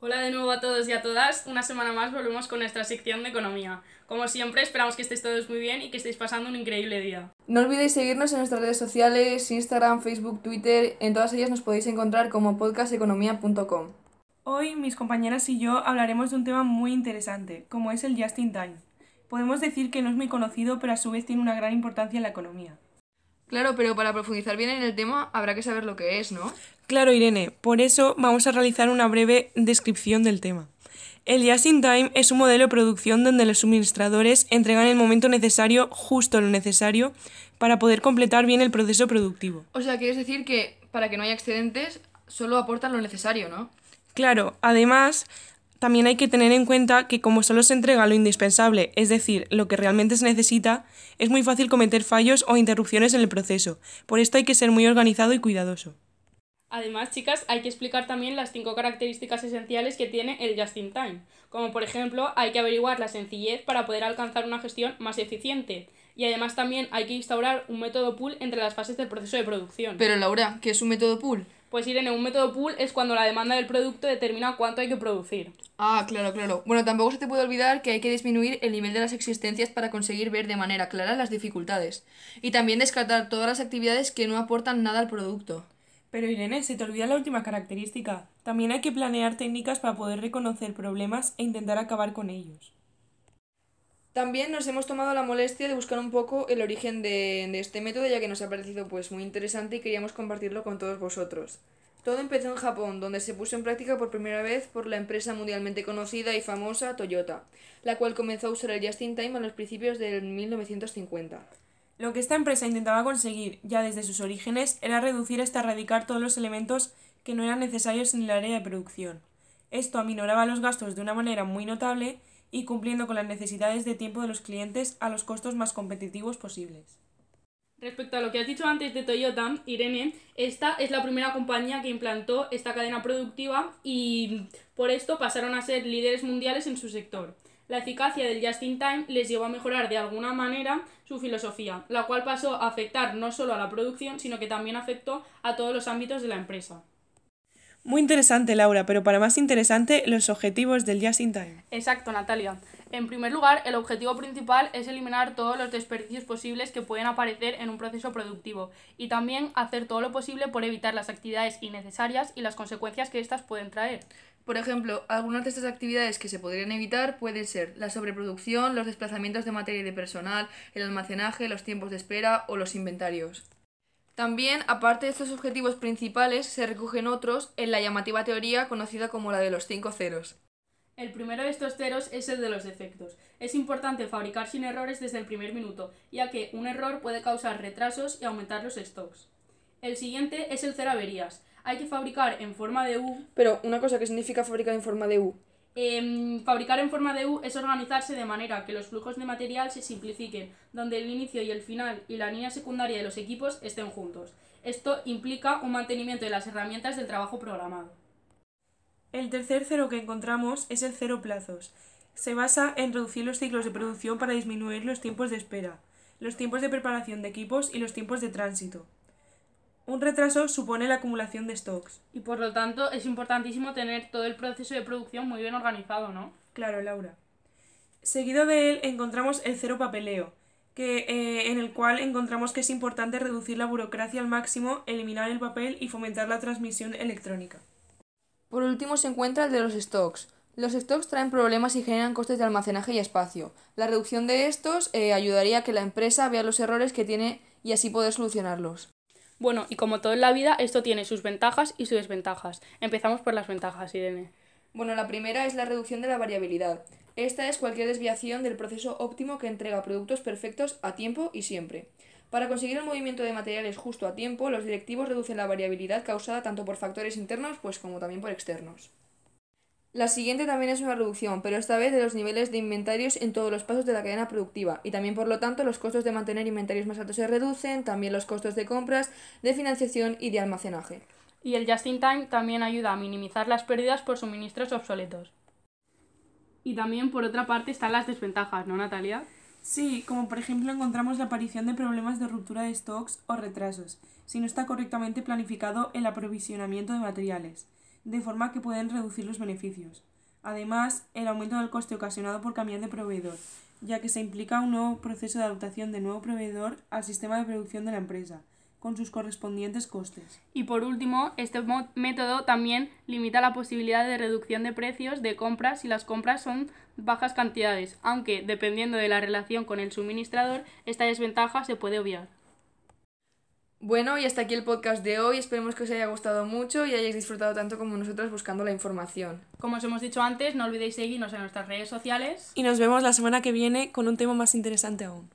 Hola de nuevo a todos y a todas. Una semana más volvemos con nuestra sección de economía. Como siempre, esperamos que estéis todos muy bien y que estéis pasando un increíble día. No olvidéis seguirnos en nuestras redes sociales, Instagram, Facebook, Twitter. En todas ellas nos podéis encontrar como podcasteconomía.com. Hoy mis compañeras y yo hablaremos de un tema muy interesante, como es el Just in Time. Podemos decir que no es muy conocido, pero a su vez tiene una gran importancia en la economía. Claro, pero para profundizar bien en el tema habrá que saber lo que es, ¿no? Claro, Irene, por eso vamos a realizar una breve descripción del tema. El Just in Time es un modelo de producción donde los suministradores entregan el momento necesario, justo lo necesario, para poder completar bien el proceso productivo. O sea, quieres decir que para que no haya excedentes, solo aportan lo necesario, ¿no? Claro, además, también hay que tener en cuenta que como solo se entrega lo indispensable, es decir, lo que realmente se necesita, es muy fácil cometer fallos o interrupciones en el proceso. Por esto hay que ser muy organizado y cuidadoso. Además, chicas, hay que explicar también las cinco características esenciales que tiene el Just in Time. Como por ejemplo, hay que averiguar la sencillez para poder alcanzar una gestión más eficiente. Y además también hay que instaurar un método pool entre las fases del proceso de producción. Pero Laura, ¿qué es un método pool? Pues Irene, un método pool es cuando la demanda del producto determina cuánto hay que producir. Ah, claro, claro. Bueno, tampoco se te puede olvidar que hay que disminuir el nivel de las existencias para conseguir ver de manera clara las dificultades. Y también descartar todas las actividades que no aportan nada al producto. Pero Irene, se te olvida la última característica. También hay que planear técnicas para poder reconocer problemas e intentar acabar con ellos. También nos hemos tomado la molestia de buscar un poco el origen de, este método ya que nos ha parecido pues muy interesante y queríamos compartirlo con todos vosotros. Todo empezó en Japón, donde se puso en práctica por primera vez por la empresa mundialmente conocida y famosa Toyota, la cual comenzó a usar el Just in Time a los principios del 1950. Lo que esta empresa intentaba conseguir ya desde sus orígenes era reducir hasta erradicar todos los elementos que no eran necesarios en el área de producción. Esto aminoraba los gastos de una manera muy notable y cumpliendo con las necesidades de tiempo de los clientes a los costos más competitivos posibles. Respecto a lo que has dicho antes de Toyota, Irene, esta es la primera compañía que implantó esta cadena productiva y por esto pasaron a ser líderes mundiales en su sector. La eficacia del Just in Time les llevó a mejorar de alguna manera su filosofía, la cual pasó a afectar no solo a la producción, sino que también afectó a todos los ámbitos de la empresa. Muy interesante, Laura, pero para más interesante, los objetivos del Just in Time. Exacto, Natalia. En primer lugar, el objetivo principal es eliminar todos los desperdicios posibles que pueden aparecer en un proceso productivo y también hacer todo lo posible por evitar las actividades innecesarias y las consecuencias que éstas pueden traer. Por ejemplo, algunas de estas actividades que se podrían evitar pueden ser la sobreproducción, los desplazamientos de materia y de personal, el almacenaje, los tiempos de espera o los inventarios. También, aparte de estos objetivos principales, se recogen otros en la llamativa teoría conocida como la de los cinco ceros. El primero de estos ceros es el de los defectos. Es importante fabricar sin errores desde el primer minuto, ya que un error puede causar retrasos y aumentar los stocks. El siguiente es el cero averías. Hay que fabricar en forma de U. Pero, una cosa, ¿qué significa fabricar en forma de U? Eh, fabricar en forma de U es organizarse de manera que los flujos de material se simplifiquen, donde el inicio y el final y la línea secundaria de los equipos estén juntos. Esto implica un mantenimiento de las herramientas del trabajo programado. El tercer cero que encontramos es el cero plazos. Se basa en reducir los ciclos de producción para disminuir los tiempos de espera, los tiempos de preparación de equipos y los tiempos de tránsito. Un retraso supone la acumulación de stocks. Y por lo tanto es importantísimo tener todo el proceso de producción muy bien organizado, ¿no? Claro, Laura. Seguido de él encontramos el cero papeleo, que, eh, en el cual encontramos que es importante reducir la burocracia al máximo, eliminar el papel y fomentar la transmisión electrónica. Por último se encuentra el de los stocks. Los stocks traen problemas y generan costes de almacenaje y espacio. La reducción de estos eh, ayudaría a que la empresa vea los errores que tiene y así poder solucionarlos. Bueno, y como todo en la vida, esto tiene sus ventajas y sus desventajas. Empezamos por las ventajas, Irene. Bueno, la primera es la reducción de la variabilidad. Esta es cualquier desviación del proceso óptimo que entrega productos perfectos a tiempo y siempre. Para conseguir el movimiento de materiales justo a tiempo, los directivos reducen la variabilidad causada tanto por factores internos pues como también por externos. La siguiente también es una reducción, pero esta vez de los niveles de inventarios en todos los pasos de la cadena productiva y también por lo tanto los costos de mantener inventarios más altos se reducen, también los costos de compras, de financiación y de almacenaje. Y el Just in Time también ayuda a minimizar las pérdidas por suministros obsoletos. Y también por otra parte están las desventajas, ¿no, Natalia? Sí, como por ejemplo encontramos la aparición de problemas de ruptura de stocks o retrasos, si no está correctamente planificado el aprovisionamiento de materiales, de forma que pueden reducir los beneficios. Además, el aumento del coste ocasionado por cambiar de proveedor, ya que se implica un nuevo proceso de adaptación del nuevo proveedor al sistema de producción de la empresa, con sus correspondientes costes. Y por último, este método también limita la posibilidad de reducción de precios de compras si las compras son bajas cantidades, aunque dependiendo de la relación con el suministrador, esta desventaja se puede obviar. Bueno, y hasta aquí el podcast de hoy. Esperemos que os haya gustado mucho y hayáis disfrutado tanto como nosotros buscando la información. Como os hemos dicho antes, no olvidéis seguirnos en nuestras redes sociales. Y nos vemos la semana que viene con un tema más interesante aún.